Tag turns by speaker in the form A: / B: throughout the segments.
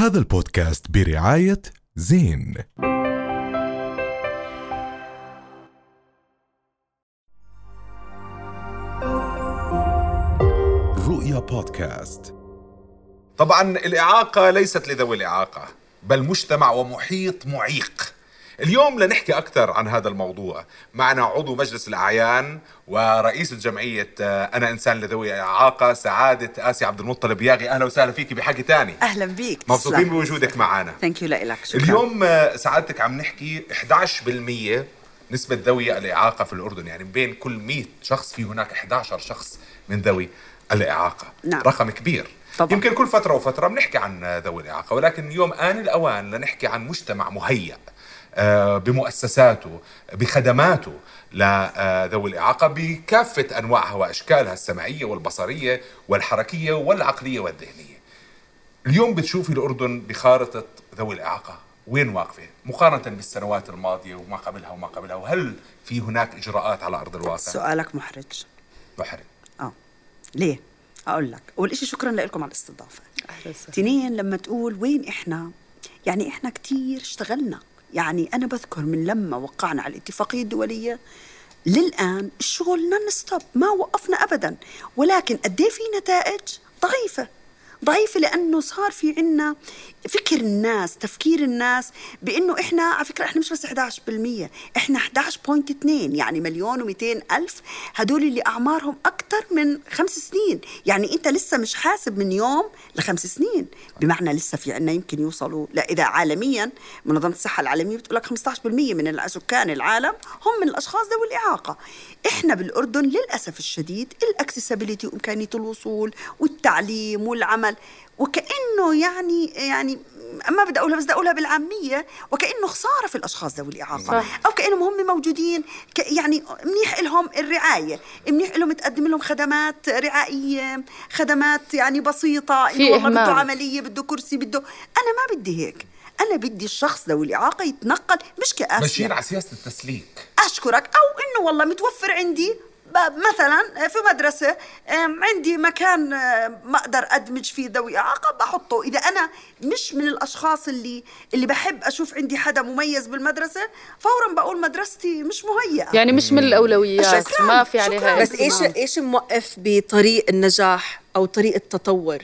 A: هذا البودكاست برعاية زين. رؤيا بودكاست.
B: طبعا الإعاقة ليست لذوي الإعاقة بل مجتمع ومحيط معيق. اليوم لنحكي أكثر عن هذا الموضوع. معنا عضو مجلس الأعيان ورئيس جمعية آه، أنا إنسان لذوي إعاقة سعادة آسي عبد المطلب. ياغي أهلا وسهلا فيك بحكي تاني.
C: أهلا بيك
B: مبسوطين بوجودك معنا.
C: ثانك يو لك شكرا.
B: اليوم آه، سعادتك عم نحكي 11% نسبة ذوي الإعاقة في الأردن. يعني بين كل 100 شخص في هناك 11 شخص من ذوي الإعاقة.
C: نعم.
B: رقم كبير.
C: طبعاً.
B: يمكن كل فترة وفترة بنحكي عن ذوي الإعاقة ولكن اليوم آن الأوان لنحكي عن مجتمع مهيأ. بمؤسساته بخدماته. لذوي الإعاقة بكافة أنواعها وأشكالها السمعية والبصرية والحركية والعقلية والذهنية. اليوم بتشوفي الأردن بخارطة ذوي الإعاقة. وين واقفة؟ مقارنة بالسنوات الماضية وما قبلها وما قبلها. وهل في هناك إجراءات على أرض الواقع؟
C: سؤالك محرج.
B: محرج.
C: آه. ليه؟ أقول لك. أول شيء شكرا لكم على
D: وسهلا.
C: تنين لما تقول وين إحنا؟ يعني إحنا كتير اشتغلنا. يعني أنا بذكر من لما وقعنا على الاتفاقية الدولية للآن الشغل نون ستوب ما وقفنا ابدا. ولكن قد إيه في نتائج ضعيفة. ضعيفة لأنه صار في عنا فكر الناس تفكير الناس بأنه إحنا على فكرة إحنا مش بس 11% إحنا 11.2 يعني مليون و ألف هدول اللي أعمارهم أكثر من خمس سنين. يعني أنت لسه مش حاسب من يوم لخمس سنين. بمعنى لسه في عنا يمكن يوصلوا لا إذا عالميا منظمة الصحة العالمية بتقول لك 15% من سكان العالم هم من الأشخاص ذوي الإعاقة. إحنا بالأردن للأسف الشديد الأكسسبيليتي وإمكانية الوصول والتعليم والعمل وكأنه يعني يعني ما بدي أقولها بس بدي أقولها بالعامية وكأنه خسارة في الأشخاص ذوي الإعاقة.
D: صح.
C: أو كأنهم هم موجودين ك يعني منيح لهم الرعاية منيح لهم تقدم لهم خدمات رعائية خدمات يعني بسيطة
D: في
C: انه والله بده. عملية بده كرسي بده. أنا ما بدي هيك. أنا بدي الشخص ذوي الإعاقة يتنقل مش كأسيا.
B: ماشيين على سياسة التسليك.
C: أشكرك. أو إنه والله متوفر عندي مثلا في مدرسة عندي مكان ما أقدر أدمج فيه ذوي إعاقة بحطه إذا أنا مش من الأشخاص اللي اللي بحب أشوف عندي حدا مميز بالمدرسة فورا بقول مدرستي مش مهيئة
D: يعني مش من الأولويات
C: شكراً،
D: ما في
C: شكراً.
D: عليها
E: بس إيش
D: اهتمام.
E: إيش موقف بطريق النجاح أو طريق التطور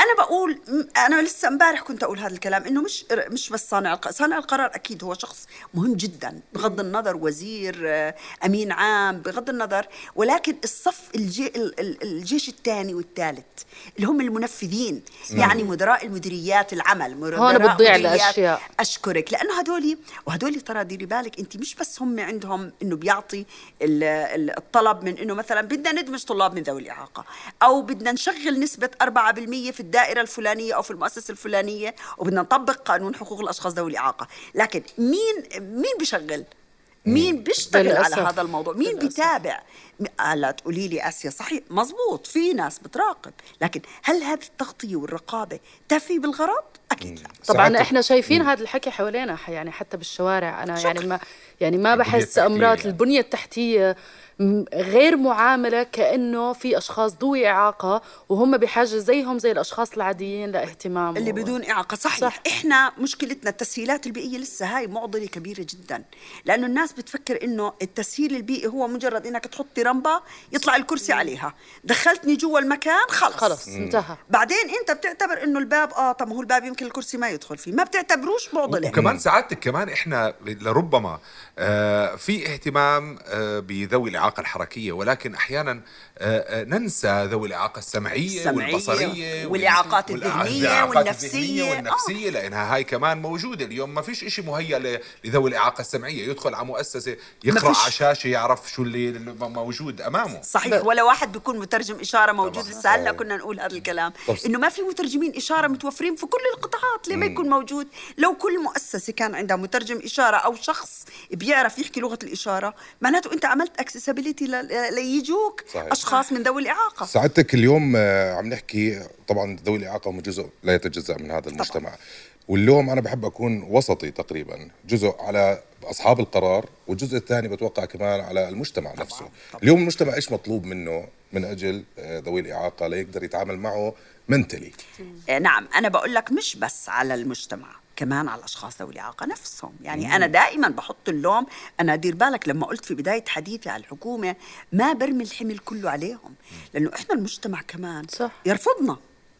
C: أنا بقول أنا لسه امبارح كنت أقول هذا الكلام إنه مش مش بس صانع القرار صانع القرار أكيد هو شخص مهم جدا بغض النظر وزير آه، أمين عام بغض النظر ولكن الصف الجي ال- ال- الجيش الثاني والثالث اللي هم المنفذين يعني مدراء المديريات العمل مدراء
D: هون بتضيع الأشياء.
C: أشكرك لأنه هدول وهدول ترى ديري بالك أنت مش بس هم عندهم إنه بيعطي ال- ال- الطلب من إنه مثلا بدنا ندمج طلاب من ذوي الإعاقة أو بدنا نشغل نسبة 4% في الدائرة الفلانية أو في المؤسسة الفلانية وبدنا نطبق قانون حقوق الأشخاص ذوي الإعاقة. لكن مين مين بيشغل مين بيشتغل على. هذا الموضوع؟ مين
D: للأسف.
C: بيتابع؟ هلا تقولي لي أسيا؟ صحيح مزبوط في ناس بتراقب. لكن هل هذه التغطية والرقابة تفي بالغرض؟ أكيد لا.
D: طبعا إحنا شايفين هذا الحكي حوالينا يعني حتى بالشوارع. أنا
C: شكراً.
D: يعني ما يعني ما بحس أمراض
B: يعني.
D: البنية التحتية م- غير معاملة كأنه في أشخاص ذوي إعاقة وهم بحاجة زيهم زي الأشخاص العاديين لاهتمام
C: اللي
D: و-
C: بدون إعاقة. صحيح.
D: صح.
C: صح. إحنا مشكلتنا التسهيلات البيئية لسه هاي معضلة كبيرة جدا. لأنه الناس بتفكر إنه التسهيل البيئي هو مجرد إنك تحطي رمبة يطلع الكرسي عليها. دخلتني جوا المكان خلص.
D: خلص انتهى.
C: بعدين أنت بتعتبر إنه الباب آه طب ما هو الباب يمكن الكرسي ما يدخل فيه. ما بتعتبروش معضلة.
B: وكمان سعادتك كمان إحنا لربما في اهتمام آه، بذوي الإعاقة الحركية ولكن أحيانا آه، آه، ننسى ذوي الإعاقة السمعية,
C: السمعية
B: والبصرية
C: والإعاقات الذهنية والنفسية.
B: والنفسية لأنها هاي كمان موجودة اليوم. ما فيش إشي مهيأ لذوي الإعاقة السمعية. يدخل على مؤسسة يقرأ
C: فيش.
B: على شاشة يعرف شو اللي موجود أمامه.
C: صحيح ولا واحد بيكون مترجم إشارة موجود. لسه هلا كنا نقول هذا الكلام. إنه ما في مترجمين إشارة متوفرين في كل القطاعات ليه ما يكون موجود؟ لو كل مؤسسة كان عندها مترجم إشارة أو شخص بيعرف يحكي لغة الإشارة معناته أنت عملت accessibility ليجوك
F: صحيح.
C: أشخاص من ذوي الإعاقة.
F: سعادتك اليوم آه، عم نحكي طبعا ذوي الإعاقة هم جزء لا يتجزأ من هذا المجتمع. واليوم أنا بحب أكون وسطي تقريبا جزء على أصحاب القرار والجزء الثاني بتوقع كمان على المجتمع نفسه.
C: طبعاً.
F: اليوم المجتمع إيش مطلوب منه من أجل آه، ذوي الإعاقة ليقدر يتعامل معه منتلي
C: نعم أنا بقول لك مش بس على المجتمع. كمان على الأشخاص ذوي الإعاقة نفسهم. يعني أنا دائما بحط اللوم أنا دير بالك لما قلت في بداية حديثي على الحكومة ما برمي الحمل كله عليهم. لأنه إحنا المجتمع كمان
D: صح.
C: يرفضنا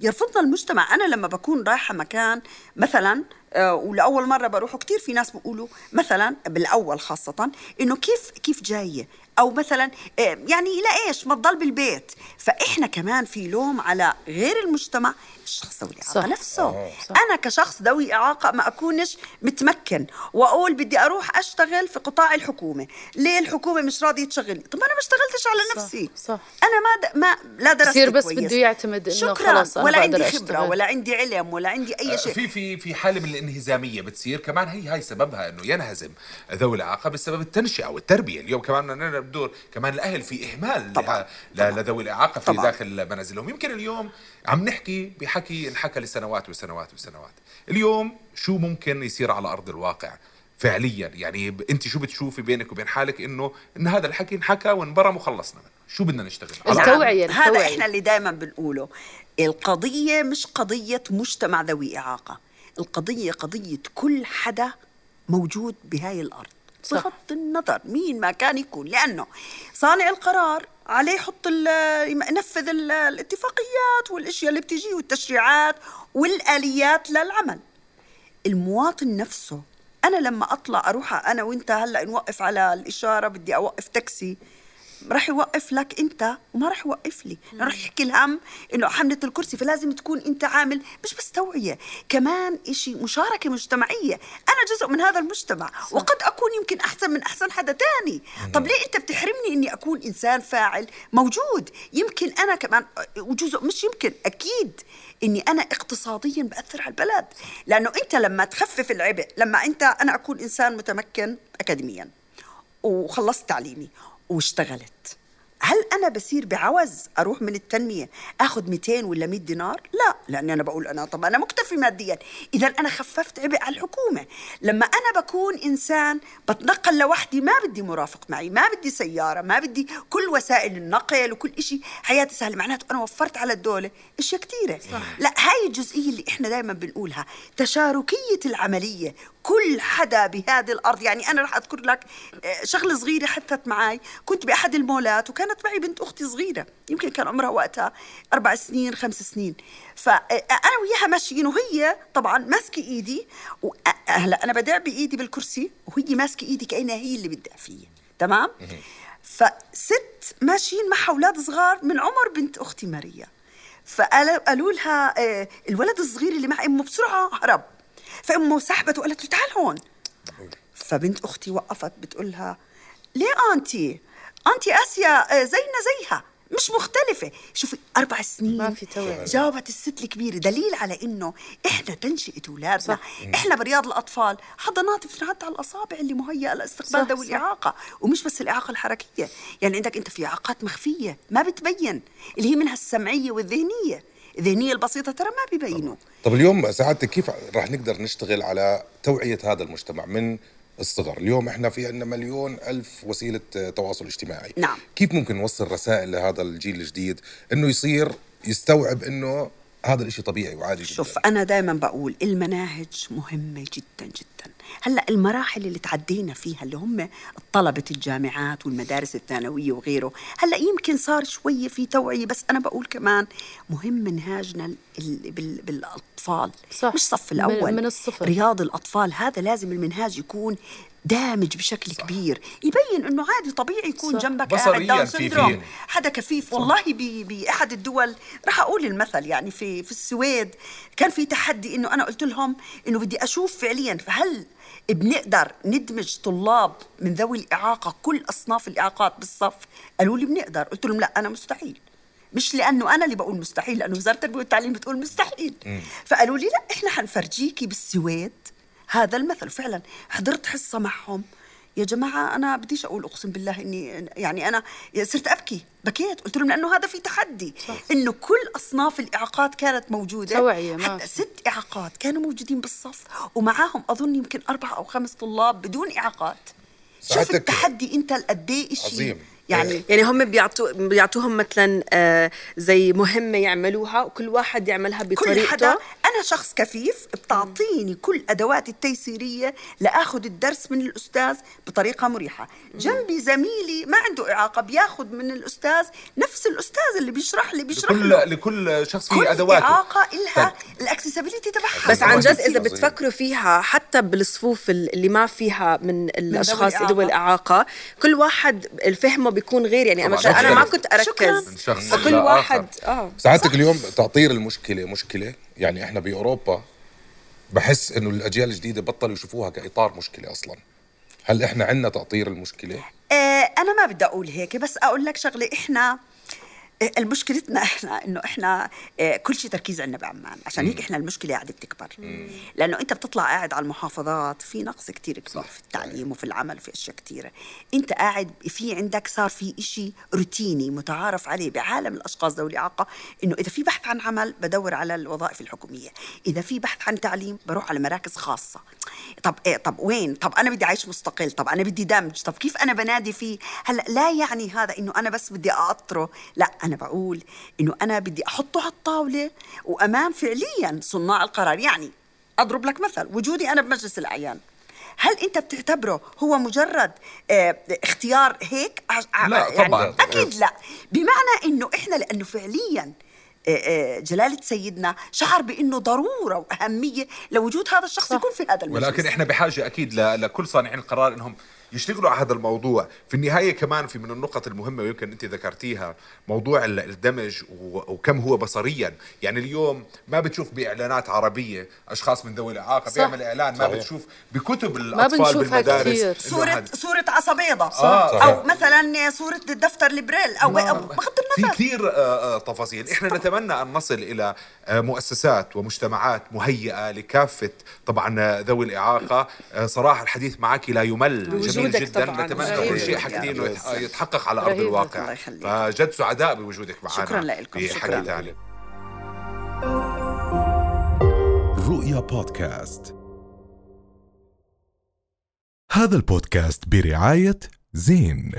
C: يرفضنا المجتمع. أنا لما بكون رايحة مكان مثلا آه، ولأول مرة بروحه كتير في ناس بيقولوا مثلا بالأول خاصة إنه كيف كيف جاية؟ أو مثلا آه، يعني لا إيش ما تضل بالبيت فإحنا كمان في لوم على غير المجتمع الشخص ذوي الإعاقة
D: صح.
C: نفسه
D: صح.
C: أنا كشخص ذوي إعاقة ما أكونش متمكن وأقول بدي أروح أشتغل في قطاع الحكومة ليه الحكومة مش راضية تشغلني طب أنا ما اشتغلتش على
D: صح،
C: نفسي
D: صح.
C: أنا ما د... ما لا درست
D: بصير بس
C: كويس.
D: بده يعتمد إنه
C: شكرا
D: خلص أنا
C: ولا
D: بقدر
C: عندي خبرة
D: أشتغل.
C: ولا عندي علم ولا عندي أي شيء
B: في في في حالة من الانهزامية بتصير كمان هي هاي سببها إنه ينهزم ذوي الإعاقة بسبب التنشئة والتربية اليوم كمان بدنا بدور كمان الأهل في إهمال
C: طبعاً.
B: لذوي الإعاقة في
C: طبعاً.
B: داخل منازلهم يمكن اليوم عم نحكي بحكي انحكى لسنوات وسنوات وسنوات اليوم شو ممكن يصير على أرض الواقع فعليا يعني أنت شو بتشوفي بينك وبين حالك إنه إن هذا الحكي انحكى وانبرم وخلصنا منه شو بدنا نشتغل
C: نعم. هذا. إحنا اللي دائما بنقوله القضية مش قضية مجتمع ذوي إعاقة القضية قضية كل حدا موجود بهاي الأرض
D: صح.
C: بغض النظر مين ما كان يكون لأنه صانع القرار عليه يحط ينفذ ال- الاتفاقيات والأشياء اللي بتجي والتشريعات والآليات للعمل. المواطن نفسه أنا لما أطلع أروح أنا وأنت هلأ نوقف على الإشارة بدي أوقف تاكسي. راح يوقف لك انت وما راح يوقف لي. راح يحكي الهم انه حملة الكرسي فلازم تكون انت عامل مش بس توعية كمان إشي مشاركة مجتمعية. أنا جزء من هذا المجتمع وقد أكون يمكن أحسن من أحسن حدا تاني. طب ليه أنت بتحرمني إني أكون إنسان فاعل موجود؟ يمكن أنا كمان وجزء مش يمكن أكيد إني أنا اقتصاديا بأثر على البلد. لأنه أنت لما تخفف العبء لما أنت أنا أكون إنسان متمكن اكاديميا وخلصت تعليمي واشتغلت. هل أنا بصير بعوز أروح من التنمية أخذ 200 ولا 100 دينار؟ لا لأني أنا بقول أنا طب أنا مكتفي ماديا. اذا أنا خففت عبء على الحكومة. لما أنا بكون إنسان بتنقل لوحدي ما بدي مرافق معي ما بدي سيارة ما بدي كل وسائل النقل وكل شيء حياتي سهلة معناته أنا وفرت على الدولة أشياء كثيره صح. لا هاي الجزئية اللي إحنا دائما بنقولها. تشاركية العملية. كل حدا بهذه الأرض يعني أنا رح أذكر لك آه، شغلة صغيرة حدثت معي كنت بأحد المولات وكانت معي بنت أختي صغيرة يمكن كان عمرها وقتها أربع سنين خمس سنين. فانا وياها ماشيين وهي طبعا ماسكة إيدي هلأ أنا بدع بإيدي بالكرسي وهي ماسكة إيدي كأنها هي اللي بدع فيي تمام؟ فست ماشيين معها أولاد صغار من عمر بنت أختي ماريا. فقالوا قالوا لها آه، الولد الصغير اللي مع أمه بسرعة هرب. فأمه سحبت وقالت له تعال هون. فبنت أختي وقفت بتقول لها ليه آنتي؟ أنتي آسيا آه، زينا زيها مش مختلفة. شوفي أربع سنين
D: ما في توعية.
C: جاوبت الست الكبيرة. دليل على إنه إحنا تنشئة أولادنا
D: صح.
C: إحنا برياض الأطفال. حضانات بتنعد على الأصابع اللي مهيئة لاستقبال ذوي. الإعاقة ومش بس الإعاقة الحركية. يعني عندك أنت في إعاقات مخفية ما بتبين. اللي هي منها السمعية والذهنية. الذهنية البسيطة ترى ما بيبينوا.
F: طب اليوم سعادتك كيف راح نقدر نشتغل على توعية هذا المجتمع؟ من الصغر اليوم إحنا في عندنا مليون ألف وسيلة آه، تواصل اجتماعي
C: نعم.
F: كيف ممكن نوصل رسائل لهذا الجيل الجديد إنه يصير يستوعب إنه هذا الإشي طبيعي وعادي جدا
C: شوف أنا دائما بقول المناهج مهمة جدا جدا هلأ المراحل اللي تعدينا فيها اللي هم طلبة الجامعات والمدارس الثانوية وغيره هلأ يمكن صار شوية في توعية بس أنا بقول كمان مهم منهاجنا ال- ال- بال- بالأطفال
D: صح.
C: مش صف الأول
D: من الصفر.
C: رياض الأطفال هذا لازم المنهاج يكون دامج بشكل صح. كبير. يبين إنه عادي طبيعي يكون
D: صح.
C: جنبك قاعد داون سندروم حدا كفيف. والله بأحد الدول راح أقول المثل. يعني في في السويد كان في تحدي إنه أنا قلت لهم إنه بدي أشوف فعليا فهل بنقدر ندمج طلاب من ذوي الإعاقة كل أصناف الإعاقات بالصف؟ قالوا لي بنقدر. قلت لهم لا أنا مستحيل. مش لأنه أنا اللي بقول مستحيل لأنه وزارة التربية والتعليم بتقول مستحيل. فقالوا لي لا إحنا حنفرجيكي بالسويد. هذا المثل فعلا. حضرت حصة معهم. يا جماعة أنا بديش أقول أقسم بالله إني يعني أنا صرت أبكي. بكيت. قلت لهم لأنه هذا في تحدي. إنه كل أصناف الإعاقات كانت موجودة.
D: توعية، ما
C: حتى. ست إعاقات كانوا موجودين بالصف. ومعاهم أظن يمكن أربع أو خمس طلاب بدون إعاقات. شوف التحدي أنت قد إيه شيء
F: عظيم.
C: يعني
E: يعني هم بيعطوا بيعطوهم مثلا آه، زي مهمة يعملوها وكل واحد يعملها
C: كل
E: بطريقته.
C: حدا أنا شخص كفيف بتعطيني كل ادوات التيسيرية لآخذ الدرس من الأستاذ بطريقة مريحة جنبي زميلي ما عنده إعاقة بياخذ من الأستاذ نفس الأستاذ اللي بيشرح لي بيشرح
B: لكل
C: له
B: لكل شخص
C: كل
B: فيه أدواته
C: إعاقة لها
B: طيب.
C: الاكسسبيليتي تبعها
E: بس عن جد. إذا بتفكروا فيها حتى بالصفوف اللي ما فيها من الأشخاص
C: الإعاقة.
E: ذوي الإعاقة كل واحد فهمه بيكون غير يعني أنا
B: طبعاً.
E: أنا ما. كنت
C: شكراً.
E: أركز
B: من شخص
E: فكل. واحد آه
F: ساعتك اليوم تعطير المشكلة مشكلة يعني إحنا بأوروبا بحس إنه الأجيال الجديدة بطلوا يشوفوها كإطار مشكلة أصلا. هل إحنا عندنا تأطير المشكلة؟
C: آه أنا ما بدي أقول هيك بس أقول لك شغلة إحنا المشكلتنا إحنا إنه إحنا آه، كل شيء تركيز عندنا بعمان عشان هيك إحنا المشكلة قاعدة بتكبر. لأنه أنت بتطلع قاعد على المحافظات في نقص كتير كبير في التعليم وفي العمل وفي أشياء كثيره أنت قاعد في عندك صار في إشي روتيني متعارف عليه بعالم الأشخاص ذوي الإعاقة إنه إذا في بحث عن عمل بدور على الوظائف الحكومية. إذا في بحث عن تعليم بروح على مراكز خاصة. طب إيه طب وين؟ طب أنا بدي أعيش مستقل. طب أنا بدي دمج. طب كيف أنا بنادي فيه؟ هلأ لا يعني هذا إنه أنا بس بدي اقطره لا أنا بقول إنه أنا بدي أحطه على الطاولة وأمام فعليا صناع القرار. يعني أضرب لك مثل وجودي أنا بمجلس الأعيان. هل أنت بتعتبره هو مجرد آه اختيار هيك؟
B: لا،
C: يعني
B: طبعاً.
C: أكيد لا. بمعنى إنه إحنا لأنه فعليا آه، آه، جلالة سيدنا شعر بأنه ضرورة وأهمية لوجود هذا الشخص يكون في هذا المجلس.
B: ولكن إحنا بحاجة أكيد ل- لكل صانعين القرار إنهم يشتغلوا على هذا الموضوع. في النهاية كمان في من النقط المهمة ويمكن أنت ذكرتيها موضوع ال- الدمج و- وكم هو بصريا. يعني اليوم ما بتشوف بإعلانات عربية أشخاص من ذوي الإعاقة
D: صح.
B: بيعمل إعلان ما
F: صحيح.
B: بتشوف بكتب الأطفال
D: بنشوفها
B: بالمدارس.
D: كتير.
C: صورة
B: هذا-
C: صورة عصا بيضاء
B: صح.
C: أو مثلا صورة دفتر البريل أو, أو بغض
B: في
C: النظر
B: كثير آه، آه، تفاصيل. إحنا نتمنى أن نصل إلى آه، مؤسسات ومجتمعات مهيئة لكافة طبعا آه، ذوي الإعاقة. آه، صراحة الحديث معك لا يمل. جميل جدا. نتمنى كل شيء
D: جداً.
B: حكيتيه إنه يتح- يتحقق على
D: أرض.
B: الواقع
C: الله يخليك.
B: فجد سعداء بوجودك معنا
C: شكراً لكم. شكراً.
B: ثاني
A: رؤيا بودكاست هذا البودكاست برعاية زين